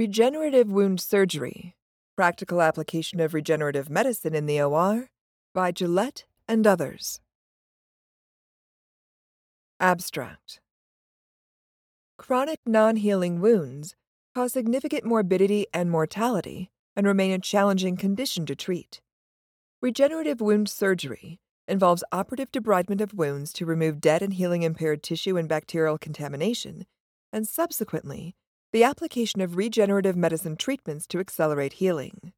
Regenerative Wound Surgery Practical Application of Regenerative Medicine in the OR by Gillette and others. Abstract Chronic non healing wounds cause significant morbidity and mortality and remain a challenging condition to treat. Regenerative wound surgery involves operative debridement of wounds to remove dead and healing impaired tissue and bacterial contamination, and subsequently, the application of regenerative medicine treatments to accelerate healing.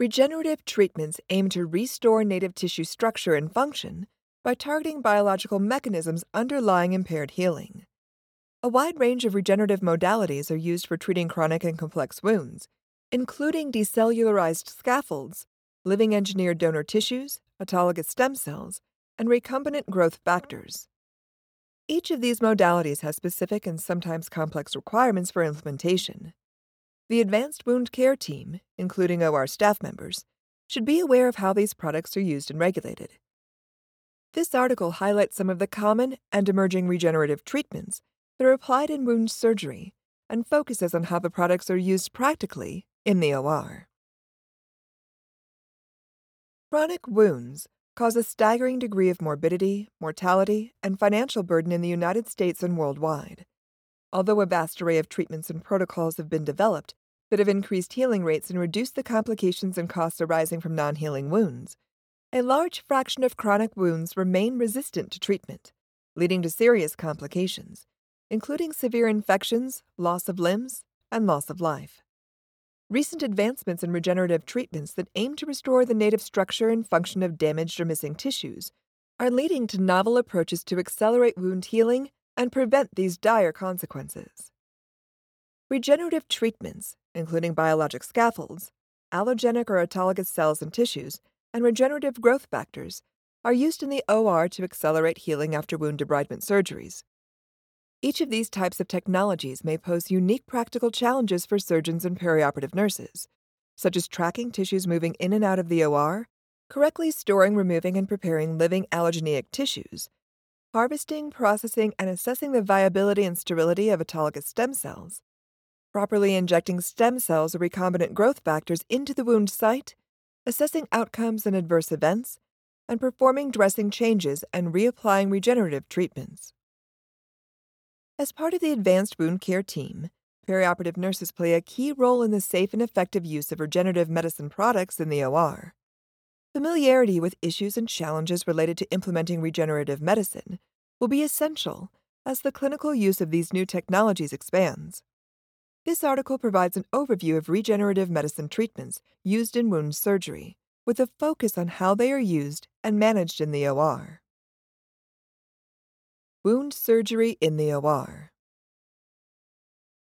Regenerative treatments aim to restore native tissue structure and function by targeting biological mechanisms underlying impaired healing. A wide range of regenerative modalities are used for treating chronic and complex wounds, including decellularized scaffolds, living engineered donor tissues, autologous stem cells, and recombinant growth factors. Each of these modalities has specific and sometimes complex requirements for implementation. The Advanced Wound Care Team, including OR staff members, should be aware of how these products are used and regulated. This article highlights some of the common and emerging regenerative treatments that are applied in wound surgery and focuses on how the products are used practically in the OR. Chronic wounds cause a staggering degree of morbidity, mortality, and financial burden in the United States and worldwide. Although a vast array of treatments and protocols have been developed that have increased healing rates and reduced the complications and costs arising from non healing wounds, a large fraction of chronic wounds remain resistant to treatment, leading to serious complications, including severe infections, loss of limbs, and loss of life. Recent advancements in regenerative treatments that aim to restore the native structure and function of damaged or missing tissues are leading to novel approaches to accelerate wound healing and prevent these dire consequences. Regenerative treatments, including biologic scaffolds, allogenic or autologous cells and tissues, and regenerative growth factors, are used in the OR to accelerate healing after wound debridement surgeries. Each of these types of technologies may pose unique practical challenges for surgeons and perioperative nurses, such as tracking tissues moving in and out of the OR, correctly storing, removing, and preparing living allogeneic tissues, harvesting, processing, and assessing the viability and sterility of autologous stem cells, properly injecting stem cells or recombinant growth factors into the wound site, assessing outcomes and adverse events, and performing dressing changes and reapplying regenerative treatments. As part of the advanced wound care team, perioperative nurses play a key role in the safe and effective use of regenerative medicine products in the OR. Familiarity with issues and challenges related to implementing regenerative medicine will be essential as the clinical use of these new technologies expands. This article provides an overview of regenerative medicine treatments used in wound surgery, with a focus on how they are used and managed in the OR. Wound surgery in the OR.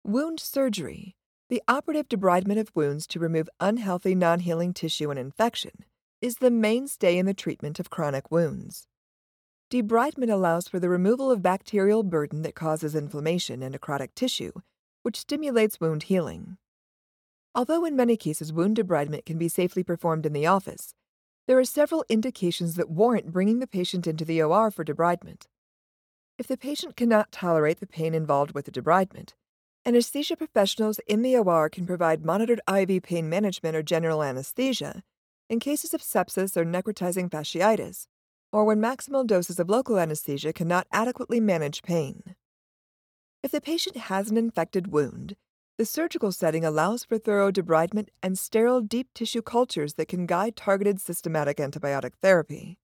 Wound surgery, the operative debridement of wounds to remove unhealthy non healing tissue and infection, is the mainstay in the treatment of chronic wounds. Debridement allows for the removal of bacterial burden that causes inflammation and necrotic tissue, which stimulates wound healing. Although in many cases wound debridement can be safely performed in the office, there are several indications that warrant bringing the patient into the OR for debridement. If the patient cannot tolerate the pain involved with the debridement, anesthesia professionals in the OR can provide monitored IV pain management or general anesthesia in cases of sepsis or necrotizing fasciitis, or when maximal doses of local anesthesia cannot adequately manage pain. If the patient has an infected wound, the surgical setting allows for thorough debridement and sterile deep tissue cultures that can guide targeted systematic antibiotic therapy.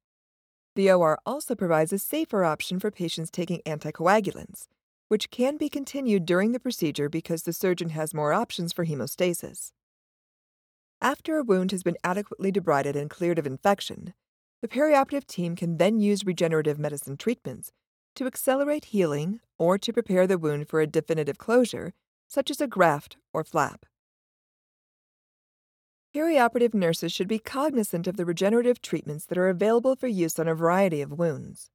The OR also provides a safer option for patients taking anticoagulants, which can be continued during the procedure because the surgeon has more options for hemostasis. After a wound has been adequately debrided and cleared of infection, the perioperative team can then use regenerative medicine treatments to accelerate healing or to prepare the wound for a definitive closure, such as a graft or flap. Perioperative nurses should be cognizant of the regenerative treatments that are available for use on a variety of wounds.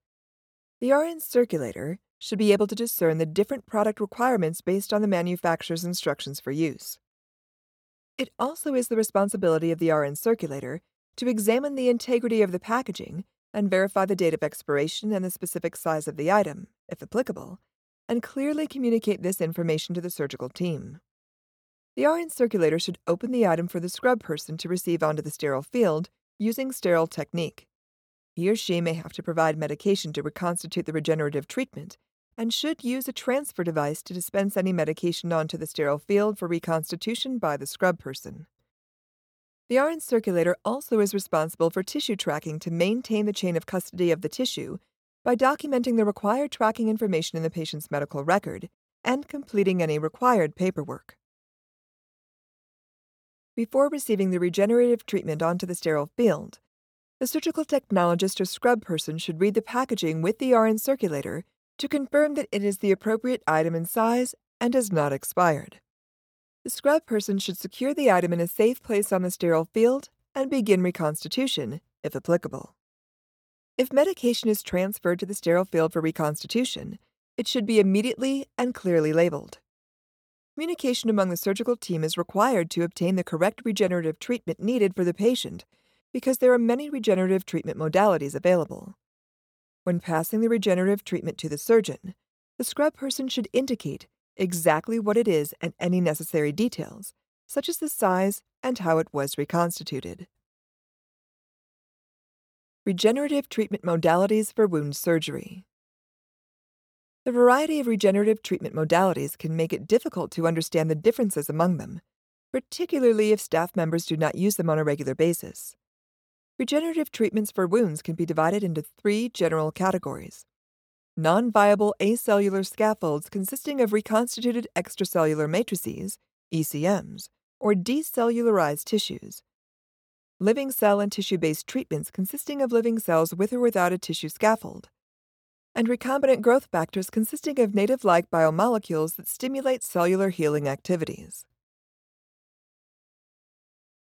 The RN circulator should be able to discern the different product requirements based on the manufacturer's instructions for use. It also is the responsibility of the RN circulator to examine the integrity of the packaging and verify the date of expiration and the specific size of the item, if applicable, and clearly communicate this information to the surgical team. The RN circulator should open the item for the scrub person to receive onto the sterile field using sterile technique. He or she may have to provide medication to reconstitute the regenerative treatment and should use a transfer device to dispense any medication onto the sterile field for reconstitution by the scrub person. The RN circulator also is responsible for tissue tracking to maintain the chain of custody of the tissue by documenting the required tracking information in the patient's medical record and completing any required paperwork. Before receiving the regenerative treatment onto the sterile field, the surgical technologist or scrub person should read the packaging with the RN circulator to confirm that it is the appropriate item in size and is not expired. The scrub person should secure the item in a safe place on the sterile field and begin reconstitution, if applicable. If medication is transferred to the sterile field for reconstitution, it should be immediately and clearly labeled. Communication among the surgical team is required to obtain the correct regenerative treatment needed for the patient because there are many regenerative treatment modalities available. When passing the regenerative treatment to the surgeon, the scrub person should indicate exactly what it is and any necessary details, such as the size and how it was reconstituted. Regenerative treatment modalities for wound surgery. The variety of regenerative treatment modalities can make it difficult to understand the differences among them, particularly if staff members do not use them on a regular basis. Regenerative treatments for wounds can be divided into three general categories non viable acellular scaffolds consisting of reconstituted extracellular matrices, ECMs, or decellularized tissues. Living cell and tissue based treatments consisting of living cells with or without a tissue scaffold. And recombinant growth factors consisting of native like biomolecules that stimulate cellular healing activities.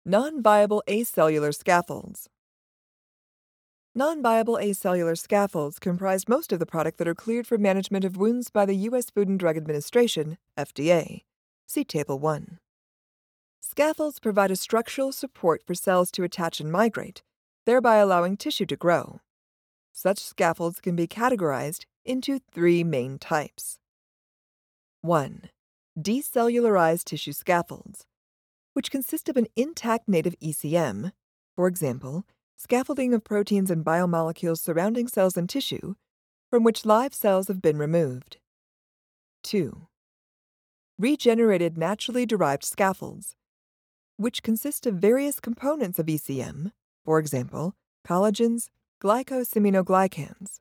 Non viable acellular scaffolds. Non viable acellular scaffolds comprise most of the product that are cleared for management of wounds by the U.S. Food and Drug Administration, FDA. See Table 1. Scaffolds provide a structural support for cells to attach and migrate, thereby allowing tissue to grow. Such scaffolds can be categorized into three main types 1. Decellularized tissue scaffolds, which consist of an intact native ECM, for example, scaffolding of proteins and biomolecules surrounding cells and tissue from which live cells have been removed. 2. Regenerated naturally derived scaffolds, which consist of various components of ECM, for example, collagens, glycosaminoglycans,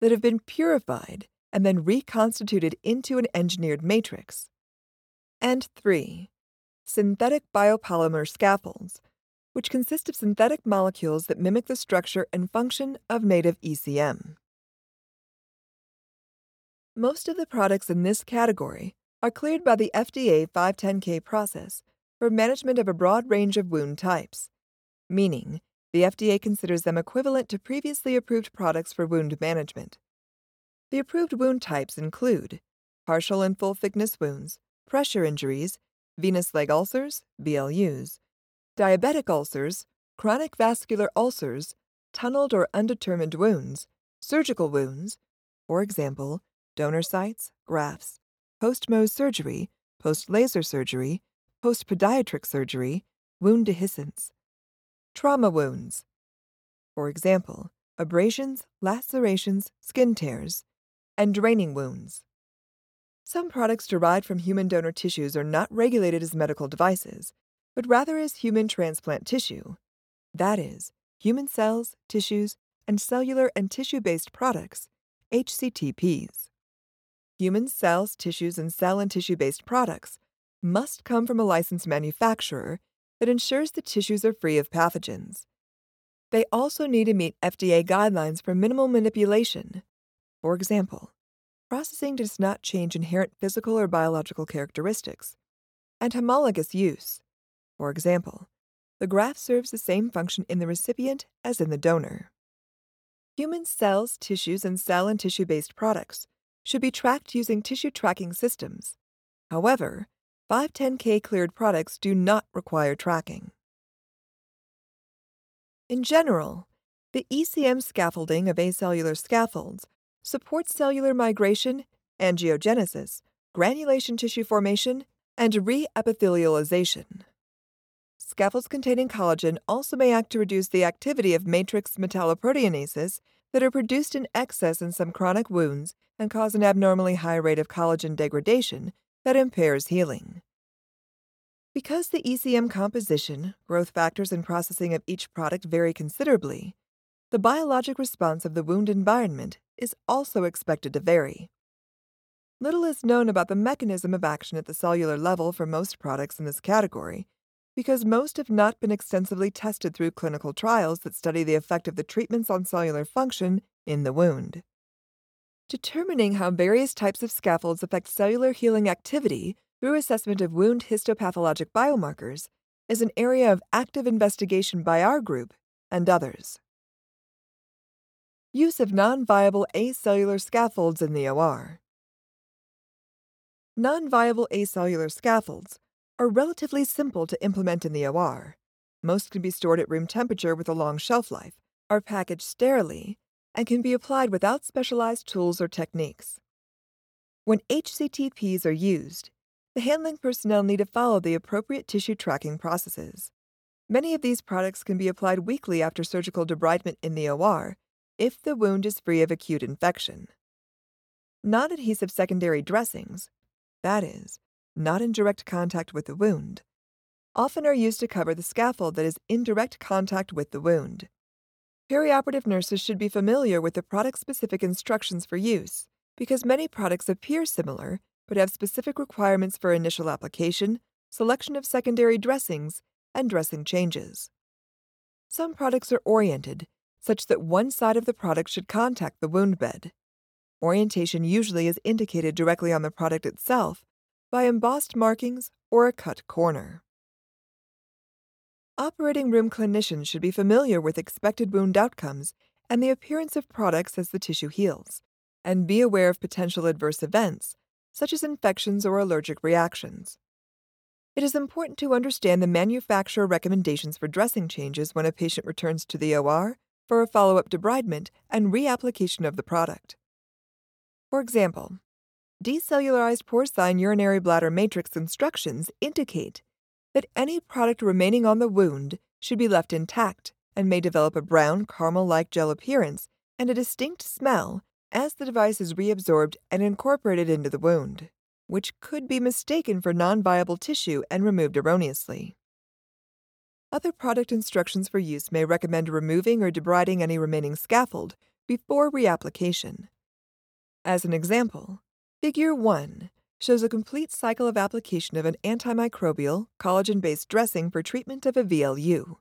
that have been purified and then reconstituted into an engineered matrix. And 3. Synthetic biopolymer scaffolds, which consist of synthetic molecules that mimic the structure and function of native ECM. Most of the products in this category are cleared by the FDA 510K process for management of a broad range of wound types, meaning the FDA considers them equivalent to previously approved products for wound management. The approved wound types include partial and full thickness wounds, pressure injuries, venous leg ulcers, VLUs, diabetic ulcers, chronic vascular ulcers, tunneled or undetermined wounds, surgical wounds, for example, donor sites, grafts, post Mohs surgery, post laser surgery, post podiatric surgery, wound dehiscence, trauma wounds, for example, abrasions, lacerations, skin tears, and draining wounds. Some products derived from human donor tissues are not regulated as medical devices but rather as human transplant tissue. That is, human cells, tissues, and cellular and tissue based products, HCTPs. Human cells, tissues, and cell and tissue based products must come from a licensed manufacturer that ensures the tissues are free of pathogens. They also need to meet FDA guidelines for minimal manipulation. For example, processing does not change inherent physical or biological characteristics, and homologous use. For example, the graft serves the same function in the recipient as in the donor. Human cells, tissues, and cell and tissue based products should be tracked using tissue tracking systems. However, 510K cleared products do not require tracking. In general, the ECM scaffolding of acellular scaffolds supports cellular migration, angiogenesis, granulation tissue formation, and reepithelialization. Scaffolds containing collagen also may act to reduce the activity of matrix metalloproteinases that are produced in excess in some chronic wounds and cause an abnormally high rate of collagen degradation that impairs healing. Because the ECM composition, growth factors, and processing of each product vary considerably, the biologic response of the wound environment is also expected to vary. Little is known about the mechanism of action at the cellular level for most products in this category, because most have not been extensively tested through clinical trials that study the effect of the treatments on cellular function in the wound. Determining how various types of scaffolds affect cellular healing activity through assessment of wound histopathologic biomarkers is an area of active investigation by our group and others. Use of non viable acellular scaffolds in the OR. Non viable acellular scaffolds are relatively simple to implement in the OR. Most can be stored at room temperature with a long shelf life, are packaged sterilely, and can be applied without specialized tools or techniques. When HCTPs are used, the handling personnel need to follow the appropriate tissue tracking processes. Many of these products can be applied weekly after surgical debridement in the OR if the wound is free of acute infection. Non adhesive secondary dressings, that is, not in direct contact with the wound, often are used to cover the scaffold that is in direct contact with the wound. Perioperative nurses should be familiar with the product specific instructions for use because many products appear similar but have specific requirements for initial application, selection of secondary dressings, and dressing changes. Some products are oriented such that one side of the product should contact the wound bed. Orientation usually is indicated directly on the product itself by embossed markings or a cut corner. Operating room clinicians should be familiar with expected wound outcomes and the appearance of products as the tissue heals, and be aware of potential adverse events, such as infections or allergic reactions. It is important to understand the manufacturer recommendations for dressing changes when a patient returns to the OR for a follow up debridement and reapplication of the product. For example, Decellularized porcine urinary bladder matrix instructions indicate that any product remaining on the wound should be left intact and may develop a brown caramel like gel appearance and a distinct smell as the device is reabsorbed and incorporated into the wound, which could be mistaken for non viable tissue and removed erroneously. Other product instructions for use may recommend removing or debriding any remaining scaffold before reapplication. As an example, Figure 1 shows a complete cycle of application of an antimicrobial, collagen based dressing for treatment of a VLU.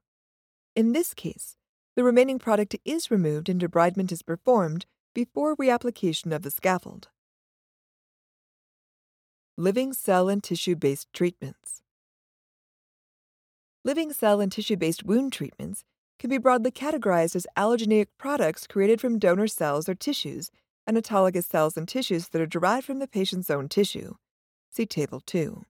In this case, the remaining product is removed and debridement is performed before reapplication of the scaffold. Living cell and tissue based treatments. Living cell and tissue based wound treatments can be broadly categorized as allogeneic products created from donor cells or tissues and autologous cells and tissues that are derived from the patient's own tissue. See Table 2.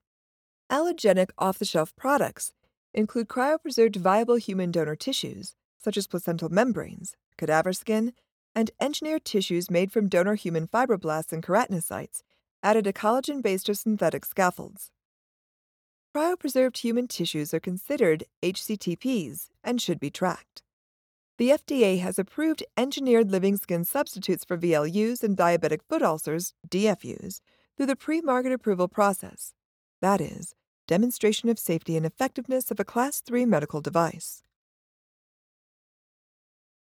Allogenic off the shelf products include cryopreserved viable human donor tissues, such as placental membranes, cadaver skin, and engineered tissues made from donor human fibroblasts and keratinocytes, added to collagen based or synthetic scaffolds. Cryopreserved human tissues are considered HCTPs and should be tracked. The FDA has approved engineered living skin substitutes for VLUs and diabetic foot ulcers, DFUs, through the pre market approval process. That is, demonstration of safety and effectiveness of a Class 3 medical device.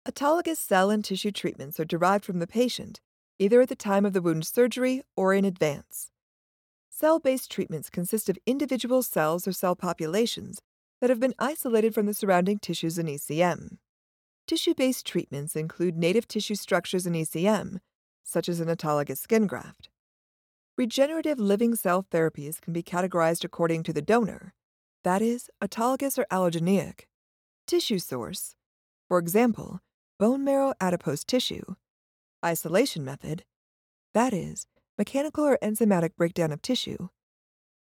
Autologous cell and tissue treatments are derived from the patient, either at the time of the wound surgery or in advance. Cell based treatments consist of individual cells or cell populations that have been isolated from the surrounding tissues in ECM. Tissue based treatments include native tissue structures in ECM, such as an autologous skin graft. Regenerative living cell therapies can be categorized according to the donor, that is, autologous or allogeneic, tissue source, for example, bone marrow adipose tissue, isolation method, that is, mechanical or enzymatic breakdown of tissue,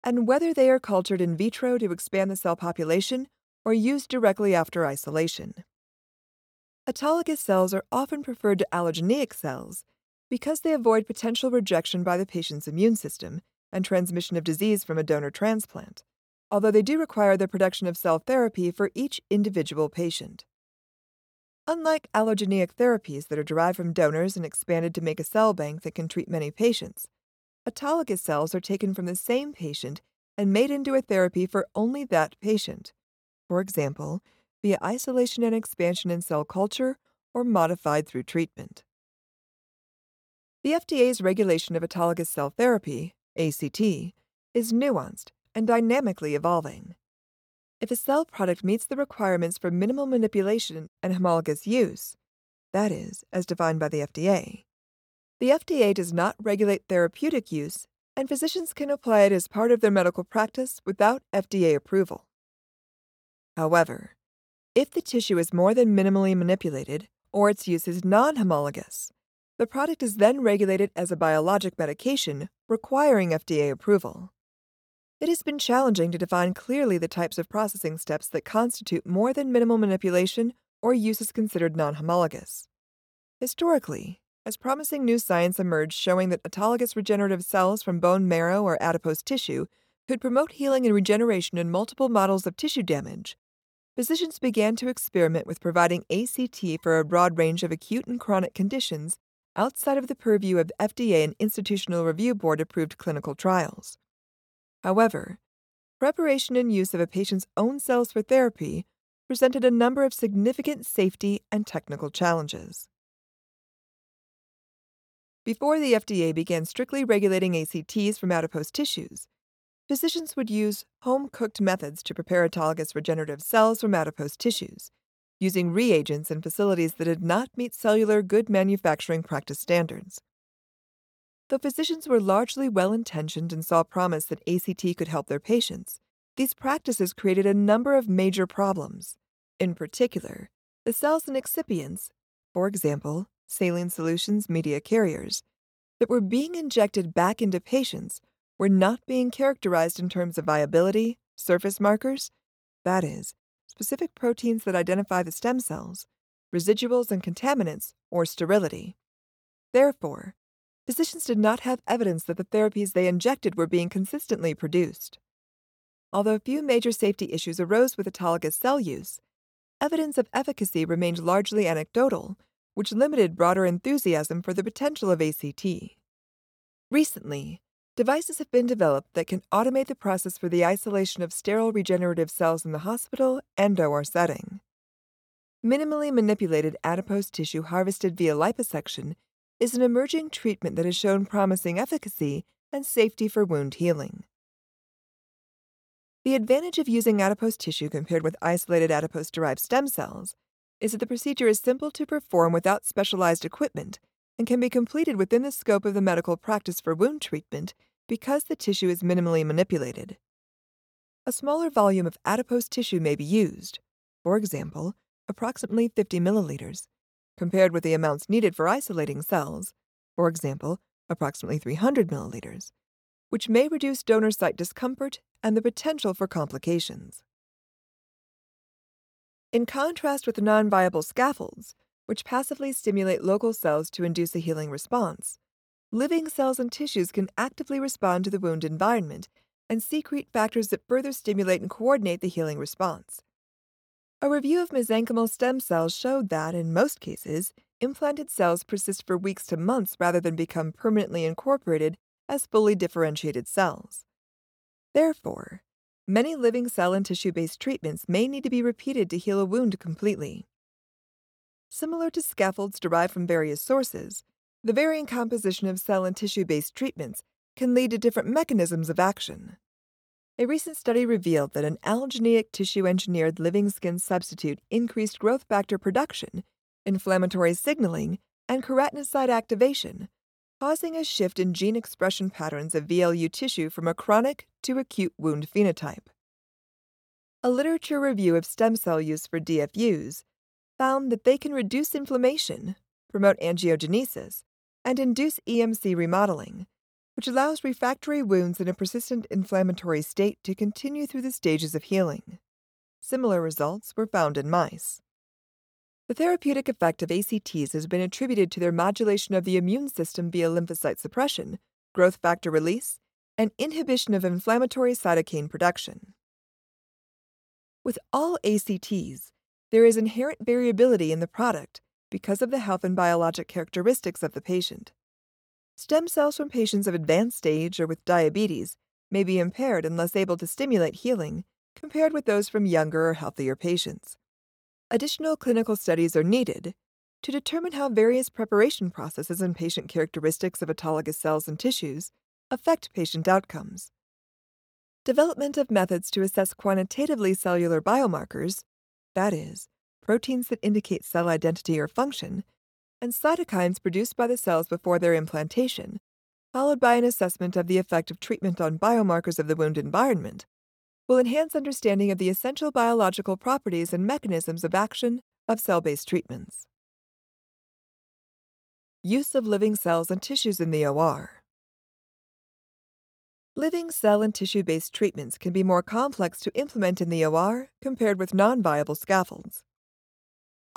and whether they are cultured in vitro to expand the cell population or used directly after isolation. Autologous cells are often preferred to allogeneic cells because they avoid potential rejection by the patient's immune system and transmission of disease from a donor transplant, although they do require the production of cell therapy for each individual patient. Unlike allogeneic therapies that are derived from donors and expanded to make a cell bank that can treat many patients, autologous cells are taken from the same patient and made into a therapy for only that patient. For example, via isolation and expansion in cell culture or modified through treatment. The FDA's regulation of autologous cell therapy, ACT, is nuanced and dynamically evolving. If a cell product meets the requirements for minimal manipulation and homologous use, that is, as defined by the FDA, the FDA does not regulate therapeutic use, and physicians can apply it as part of their medical practice without FDA approval. However, if the tissue is more than minimally manipulated or its use is non homologous, the product is then regulated as a biologic medication, requiring FDA approval. It has been challenging to define clearly the types of processing steps that constitute more than minimal manipulation or use considered non homologous. Historically, as promising new science emerged showing that autologous regenerative cells from bone marrow or adipose tissue could promote healing and regeneration in multiple models of tissue damage, physicians began to experiment with providing ACT for a broad range of acute and chronic conditions outside of the purview of FDA and Institutional Review Board approved clinical trials. However, preparation and use of a patient's own cells for therapy presented a number of significant safety and technical challenges. Before the FDA began strictly regulating ACTs from adipose tissues, physicians would use home cooked methods to prepare autologous regenerative cells from adipose tissues, using reagents in facilities that did not meet cellular good manufacturing practice standards. Though physicians were largely well intentioned and saw promise that ACT could help their patients, these practices created a number of major problems. In particular, the cells and excipients, for example, saline solutions media carriers, that were being injected back into patients were not being characterized in terms of viability, surface markers, that is, specific proteins that identify the stem cells, residuals and contaminants, or sterility. Therefore, physicians did not have evidence that the therapies they injected were being consistently produced. Although few major safety issues arose with autologous cell use, evidence of efficacy remained largely anecdotal, which limited broader enthusiasm for the potential of ACT. Recently, devices have been developed that can automate the process for the isolation of sterile regenerative cells in the hospital and OR setting. Minimally manipulated adipose tissue harvested via liposuction is an emerging treatment that has shown promising efficacy and safety for wound healing. The advantage of using adipose tissue compared with isolated adipose derived stem cells is that the procedure is simple to perform without specialized equipment and can be completed within the scope of the medical practice for wound treatment because the tissue is minimally manipulated. A smaller volume of adipose tissue may be used, for example, approximately 50 milliliters, compared with the amounts needed for isolating cells, for example, approximately 300 milliliters, which may reduce donor site discomfort and the potential for complications. In contrast with non viable scaffolds, which passively stimulate local cells to induce a healing response, living cells and tissues can actively respond to the wound environment and secrete factors that further stimulate and coordinate the healing response. A review of mesenchymal stem cells showed that, in most cases, implanted cells persist for weeks to months rather than become permanently incorporated as fully differentiated cells. Therefore, many living cell and tissue based treatments may need to be repeated to heal a wound completely. Similar to scaffolds derived from various sources, the varying composition of cell and tissue based treatments can lead to different mechanisms of action. A recent study revealed that an allogeneic tissue engineered living skin substitute increased growth factor production, inflammatory signaling, and keratinocyte activation, causing a shift in gene expression patterns of VLU tissue from a chronic to acute wound phenotype. A literature review of stem cell use for DFUs found that they can reduce inflammation, promote angiogenesis, and induce EMC remodeling which allows refractory wounds in a persistent inflammatory state to continue through the stages of healing. Similar results were found in mice. The therapeutic effect of ACTs has been attributed to their modulation of the immune system via lymphocyte suppression, growth factor release, and inhibition of inflammatory cytokine production. With all ACTs, there is inherent variability in the product because of the health and biologic characteristics of the patient. Stem cells from patients of advanced stage or with diabetes may be impaired and less able to stimulate healing compared with those from younger or healthier patients. Additional clinical studies are needed to determine how various preparation processes and patient characteristics of autologous cells and tissues affect patient outcomes. Development of methods to assess quantitatively cellular biomarkers, that is, proteins that indicate cell identity or function, and cytokines produced by the cells before their implantation, followed by an assessment of the effect of treatment on biomarkers of the wound environment, will enhance understanding of the essential biological properties and mechanisms of action of cell based treatments. Use of living cells and tissues in the OR. Living cell and tissue based treatments can be more complex to implement in the OR compared with non viable scaffolds.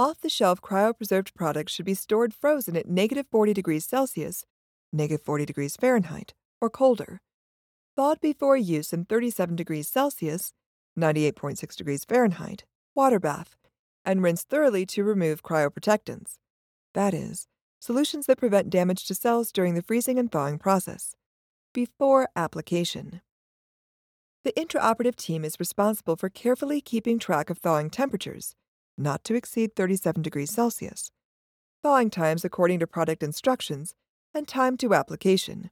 Off the shelf cryopreserved products should be stored frozen at negative 40 degrees Celsius, negative 40 degrees Fahrenheit, or colder. Thawed before use in 37 degrees Celsius, 98.6 degrees Fahrenheit, water bath, and rinse thoroughly to remove cryoprotectants. That is, solutions that prevent damage to cells during the freezing and thawing process. Before application. The intraoperative team is responsible for carefully keeping track of thawing temperatures not to exceed 37 degrees Celsius, thawing times according to product instructions, and time to application.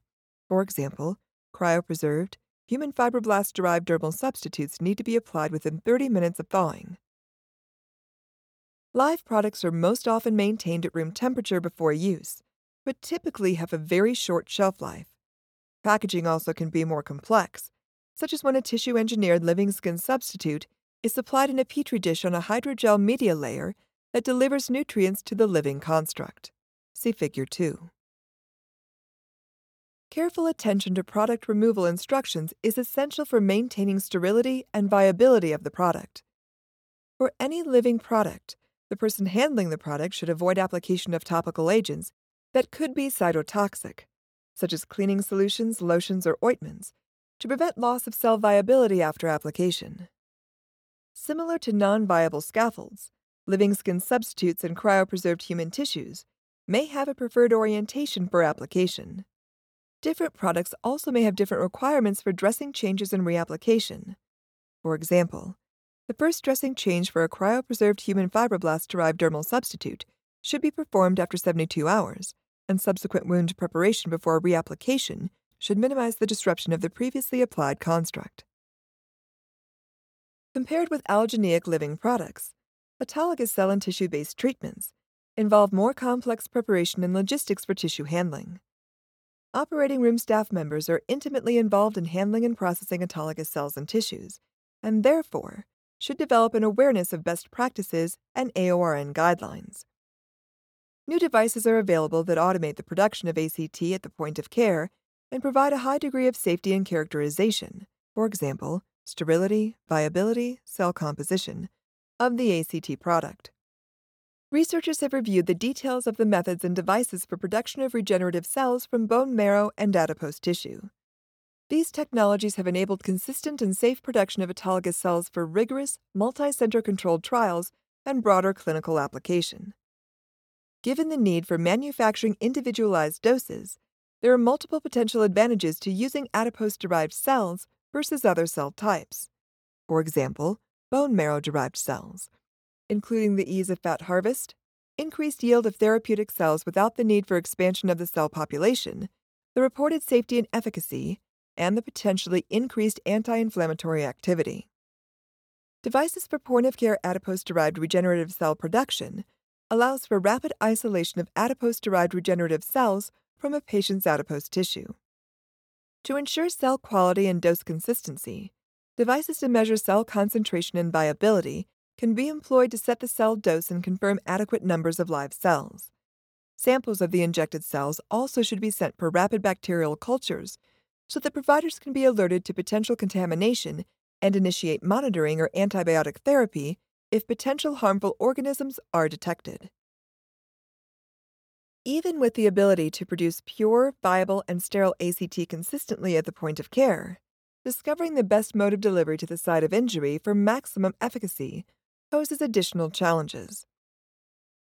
For example, cryopreserved, human fibroblast derived dermal substitutes need to be applied within 30 minutes of thawing. Live products are most often maintained at room temperature before use, but typically have a very short shelf life. Packaging also can be more complex, such as when a tissue engineered living skin substitute is supplied in a petri dish on a hydrogel media layer that delivers nutrients to the living construct. See Figure 2. Careful attention to product removal instructions is essential for maintaining sterility and viability of the product. For any living product, the person handling the product should avoid application of topical agents that could be cytotoxic, such as cleaning solutions, lotions, or ointments, to prevent loss of cell viability after application. Similar to non viable scaffolds, living skin substitutes and cryopreserved human tissues may have a preferred orientation for application. Different products also may have different requirements for dressing changes and reapplication. For example, the first dressing change for a cryopreserved human fibroblast derived dermal substitute should be performed after 72 hours, and subsequent wound preparation before reapplication should minimize the disruption of the previously applied construct. Compared with allogeneic living products, autologous cell and tissue based treatments involve more complex preparation and logistics for tissue handling. Operating room staff members are intimately involved in handling and processing autologous cells and tissues, and therefore should develop an awareness of best practices and AORN guidelines. New devices are available that automate the production of ACT at the point of care and provide a high degree of safety and characterization. For example, sterility, viability, cell composition of the ACT product. Researchers have reviewed the details of the methods and devices for production of regenerative cells from bone marrow and adipose tissue. These technologies have enabled consistent and safe production of autologous cells for rigorous, multi center controlled trials and broader clinical application. Given the need for manufacturing individualized doses, there are multiple potential advantages to using adipose derived cells versus other cell types. For example, bone marrow derived cells, including the ease of fat harvest, increased yield of therapeutic cells without the need for expansion of the cell population, the reported safety and efficacy, and the potentially increased anti inflammatory activity. Devices for point of care adipose derived regenerative cell production allows for rapid isolation of adipose derived regenerative cells from a patient's adipose tissue. To ensure cell quality and dose consistency, devices to measure cell concentration and viability can be employed to set the cell dose and confirm adequate numbers of live cells. Samples of the injected cells also should be sent for rapid bacterial cultures so that providers can be alerted to potential contamination and initiate monitoring or antibiotic therapy if potential harmful organisms are detected. Even with the ability to produce pure, viable, and sterile ACT consistently at the point of care, discovering the best mode of delivery to the site of injury for maximum efficacy poses additional challenges.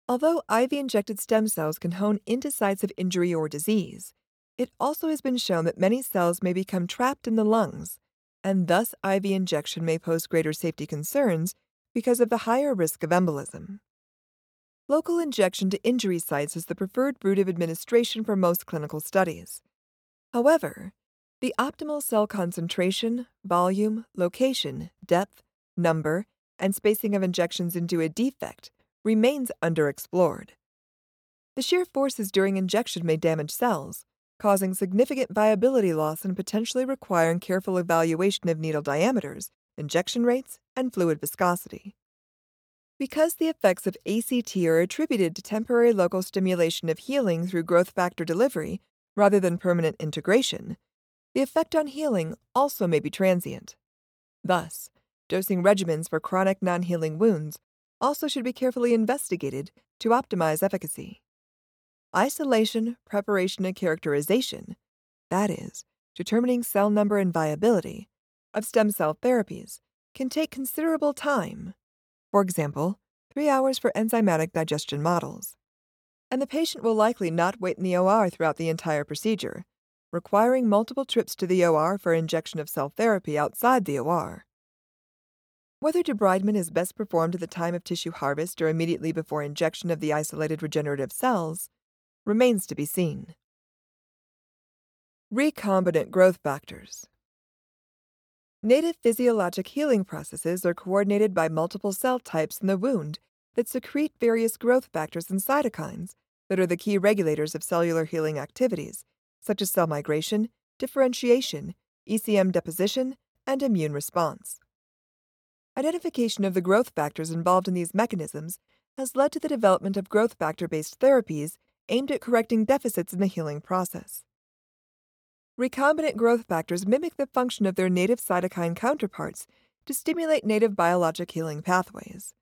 Although IV injected stem cells can hone into sites of injury or disease, it also has been shown that many cells may become trapped in the lungs, and thus IV injection may pose greater safety concerns because of the higher risk of embolism. Local injection to injury sites is the preferred route of administration for most clinical studies. However, the optimal cell concentration, volume, location, depth, number, and spacing of injections into a defect remains underexplored. The shear forces during injection may damage cells, causing significant viability loss and potentially requiring careful evaluation of needle diameters, injection rates, and fluid viscosity. Because the effects of ACT are attributed to temporary local stimulation of healing through growth factor delivery rather than permanent integration, the effect on healing also may be transient. Thus, dosing regimens for chronic non healing wounds also should be carefully investigated to optimize efficacy. Isolation, preparation, and characterization that is, determining cell number and viability of stem cell therapies can take considerable time. For example, three hours for enzymatic digestion models. And the patient will likely not wait in the OR throughout the entire procedure, requiring multiple trips to the OR for injection of cell therapy outside the OR. Whether debridement is best performed at the time of tissue harvest or immediately before injection of the isolated regenerative cells remains to be seen. Recombinant growth factors. Native physiologic healing processes are coordinated by multiple cell types in the wound that secrete various growth factors and cytokines that are the key regulators of cellular healing activities, such as cell migration, differentiation, ECM deposition, and immune response. Identification of the growth factors involved in these mechanisms has led to the development of growth factor based therapies aimed at correcting deficits in the healing process. Recombinant growth factors mimic the function of their native cytokine counterparts to stimulate native biologic healing pathways.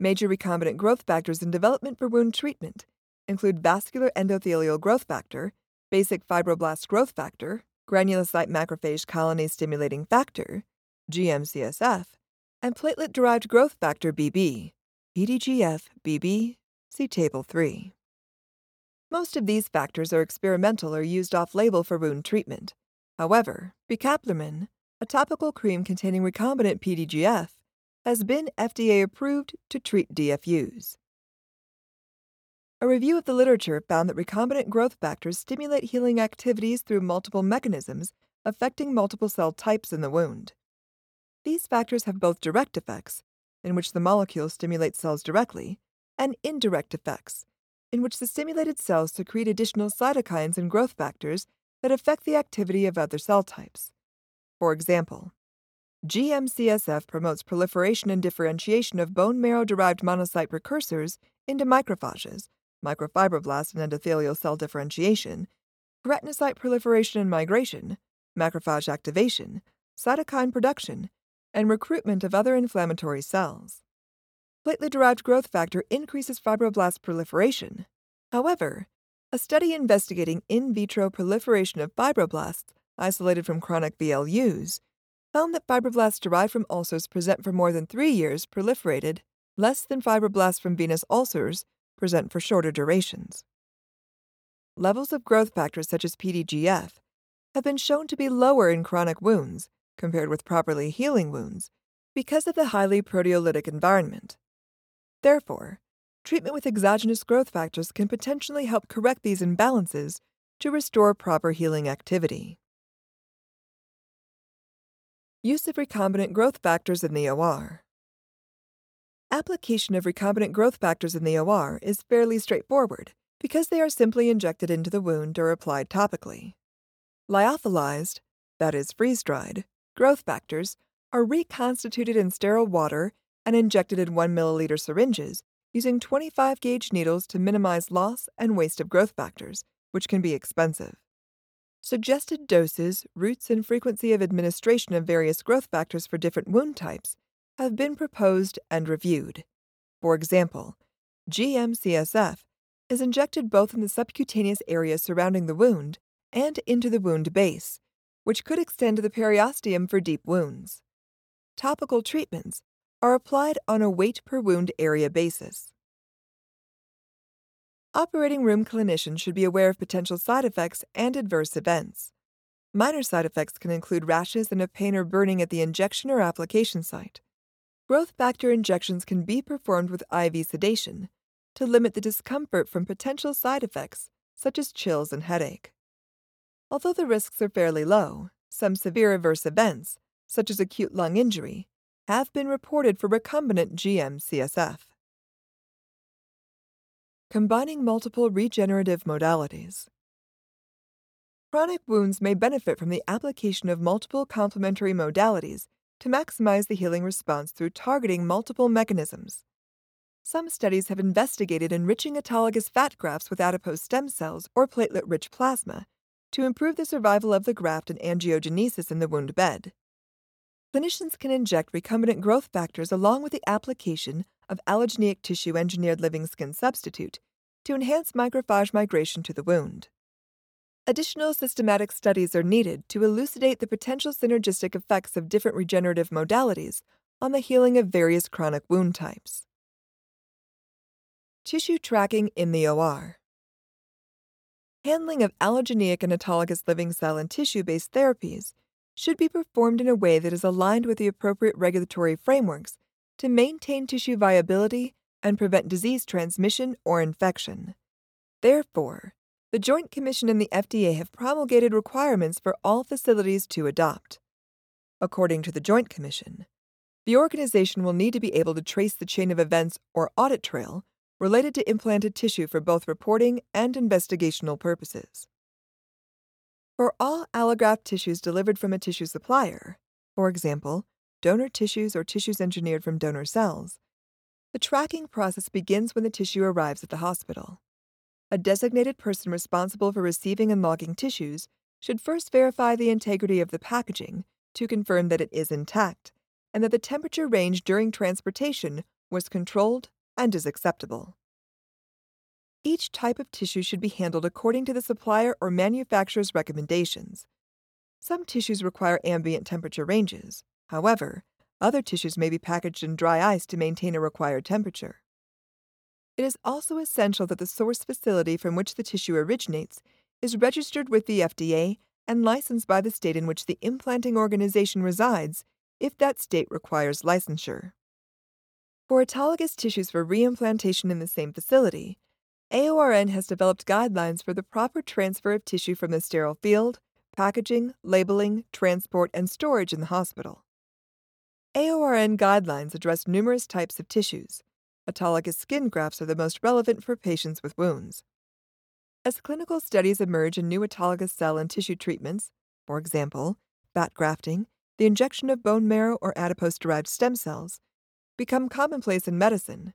Major recombinant growth factors in development for wound treatment include vascular endothelial growth factor, basic fibroblast growth factor, granulocyte macrophage colony stimulating factor, GM-CSF, and platelet derived growth factor BB, PDGF BB, see Table 3. Most of these factors are experimental or used off label for wound treatment. However, Becaplermin, a topical cream containing recombinant PDGF, has been FDA approved to treat DFUs. A review of the literature found that recombinant growth factors stimulate healing activities through multiple mechanisms affecting multiple cell types in the wound. These factors have both direct effects, in which the molecule stimulates cells directly, and indirect effects, in which the stimulated cells secrete additional cytokines and growth factors that affect the activity of other cell types. For example, GM-CSF promotes proliferation and differentiation of bone marrow derived monocyte precursors into macrophages, myofibroblasts and endothelial cell differentiation, keratinocyte proliferation and migration, macrophage activation, cytokine production, and recruitment of other inflammatory cells. Platelet derived growth factor increases fibroblast proliferation. However, a study investigating in vitro proliferation of fibroblasts isolated from chronic VLUs found that fibroblasts derived from ulcers present for more than three years proliferated less than fibroblasts from venous ulcers present for shorter durations. Levels of growth factors such as PDGF have been shown to be lower in chronic wounds compared with properly healing wounds because of the highly proteolytic environment. Therefore, treatment with exogenous growth factors can potentially help correct these imbalances to restore proper healing activity. Use of recombinant growth factors in the OR. Application of recombinant growth factors in the OR is fairly straightforward because they are simply injected into the wound or applied topically. Lyophilized, that is freeze dried, growth factors are reconstituted in sterile water and injected in 1 milliliter syringes using 25 gauge needles to minimize loss and waste of growth factors, which can be expensive. Suggested doses, routes, and frequency of administration of various growth factors for different wound types have been proposed and reviewed. For example, GM-CSF is injected both in the subcutaneous area surrounding the wound and into the wound base, which could extend to the periosteum for deep wounds. Topical treatments are applied on a weight per wound area basis. Operating room clinicians should be aware of potential side effects and adverse events. Minor side effects can include rashes and a pain or burning at the injection or application site. Growth factor injections can be performed with IV sedation to limit the discomfort from potential side effects, such as chills and headache. Although the risks are fairly low, some severe adverse events, such as acute lung injury, have been reported for recombinant GM CSF. Combining multiple regenerative modalities. Chronic wounds may benefit from the application of multiple complementary modalities to maximize the healing response through targeting multiple mechanisms. Some studies have investigated enriching autologous fat grafts with adipose stem cells or platelet rich plasma to improve the survival of the graft and angiogenesis in the wound bed. Clinicians can inject recombinant growth factors along with the application of allogeneic tissue engineered living skin substitute to enhance macrophage migration to the wound. Additional systematic studies are needed to elucidate the potential synergistic effects of different regenerative modalities on the healing of various chronic wound types. Tissue tracking in the OR. Handling of allogeneic and autologous living cell and tissue based therapies should be performed in a way that is aligned with the appropriate regulatory frameworks to maintain tissue viability and prevent disease transmission or infection. Therefore, the Joint Commission and the FDA have promulgated requirements for all facilities to adopt. According to the Joint Commission, the organization will need to be able to trace the chain of events or audit trail related to implanted tissue for both reporting and investigational purposes. For all allograft tissues delivered from a tissue supplier, for example, donor tissues or tissues engineered from donor cells, the tracking process begins when the tissue arrives at the hospital. A designated person responsible for receiving and logging tissues should first verify the integrity of the packaging to confirm that it is intact and that the temperature range during transportation was controlled and is acceptable. Each type of tissue should be handled according to the supplier or manufacturer's recommendations. Some tissues require ambient temperature ranges. However, other tissues may be packaged in dry ice to maintain a required temperature. It is also essential that the source facility from which the tissue originates is registered with the FDA and licensed by the state in which the implanting organization resides if that state requires licensure. For autologous tissues for reimplantation in the same facility, AORN has developed guidelines for the proper transfer of tissue from the sterile field, packaging, labeling, transport, and storage in the hospital. AORN guidelines address numerous types of tissues, autologous skin grafts are the most relevant for patients with wounds. As clinical studies emerge in new autologous cell and tissue treatments, for example, fat grafting, the injection of bone marrow or adipose derived stem cells, become commonplace in medicine,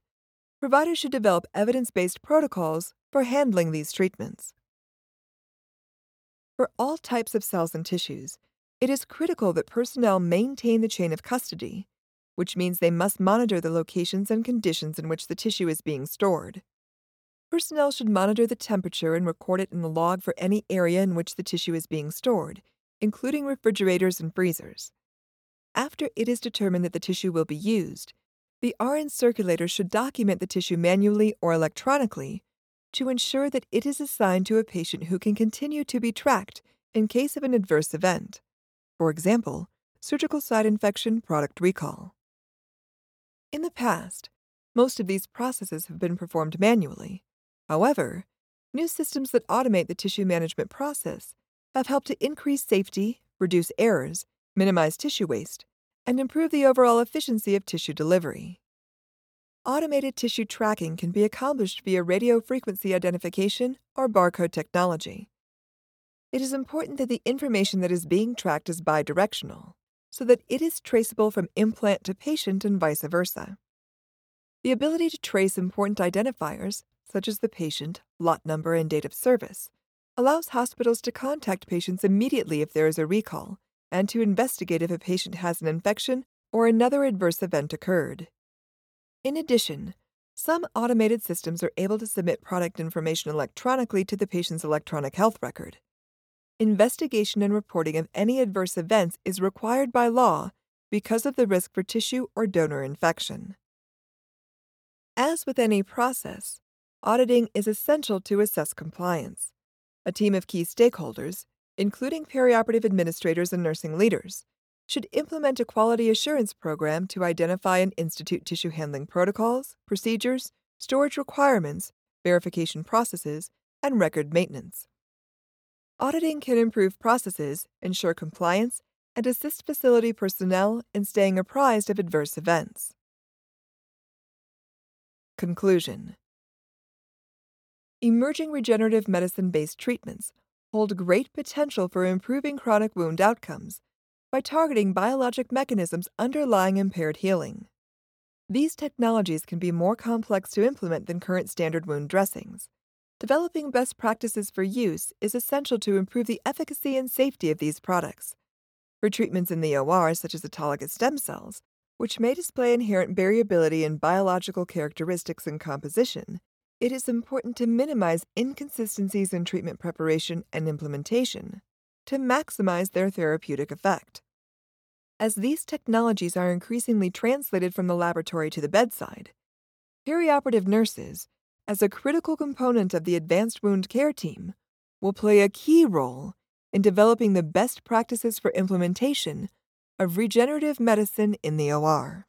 providers should develop evidence based protocols for handling these treatments. For all types of cells and tissues, it is critical that personnel maintain the chain of custody which means they must monitor the locations and conditions in which the tissue is being stored. Personnel should monitor the temperature and record it in the log for any area in which the tissue is being stored, including refrigerators and freezers. After it is determined that the tissue will be used, the RN circulator should document the tissue manually or electronically to ensure that it is assigned to a patient who can continue to be tracked in case of an adverse event. For example, surgical site infection product recall. In the past, most of these processes have been performed manually. However, new systems that automate the tissue management process have helped to increase safety, reduce errors, minimize tissue waste, and improve the overall efficiency of tissue delivery. Automated tissue tracking can be accomplished via radio frequency identification or barcode technology. It is important that the information that is being tracked is bidirectional so that it is traceable from implant to patient and vice versa. The ability to trace important identifiers, such as the patient, lot number, and date of service, allows hospitals to contact patients immediately if there is a recall and to investigate if a patient has an infection or another adverse event occurred. In addition, Some automated systems are able to submit product information electronically to the patient's electronic health record. Investigation and reporting of any adverse events is required by law because of the risk for tissue or donor infection. As with any process, auditing is essential to assess compliance. A team of key stakeholders, including perioperative administrators and nursing leaders, should implement a quality assurance program to identify and institute tissue handling protocols, procedures, storage requirements, verification processes, and record maintenance. Auditing can improve processes, ensure compliance, and assist facility personnel in staying apprised of adverse events. Conclusion Emerging regenerative medicine based treatments hold great potential for improving chronic wound outcomes by targeting biologic mechanisms underlying impaired healing. These technologies can be more complex to implement than current standard wound dressings. Developing best practices for use is essential to improve the efficacy and safety of these products. For treatments in the OR, such as autologous stem cells, which may display inherent variability in biological characteristics and composition, it is important to minimize inconsistencies in treatment preparation and implementation to maximize their therapeutic effect. As these technologies are increasingly translated from the laboratory to the bedside, perioperative nurses, as a critical component of the advanced wound care team, will play a key role in developing the best practices for implementation of regenerative medicine in the OR.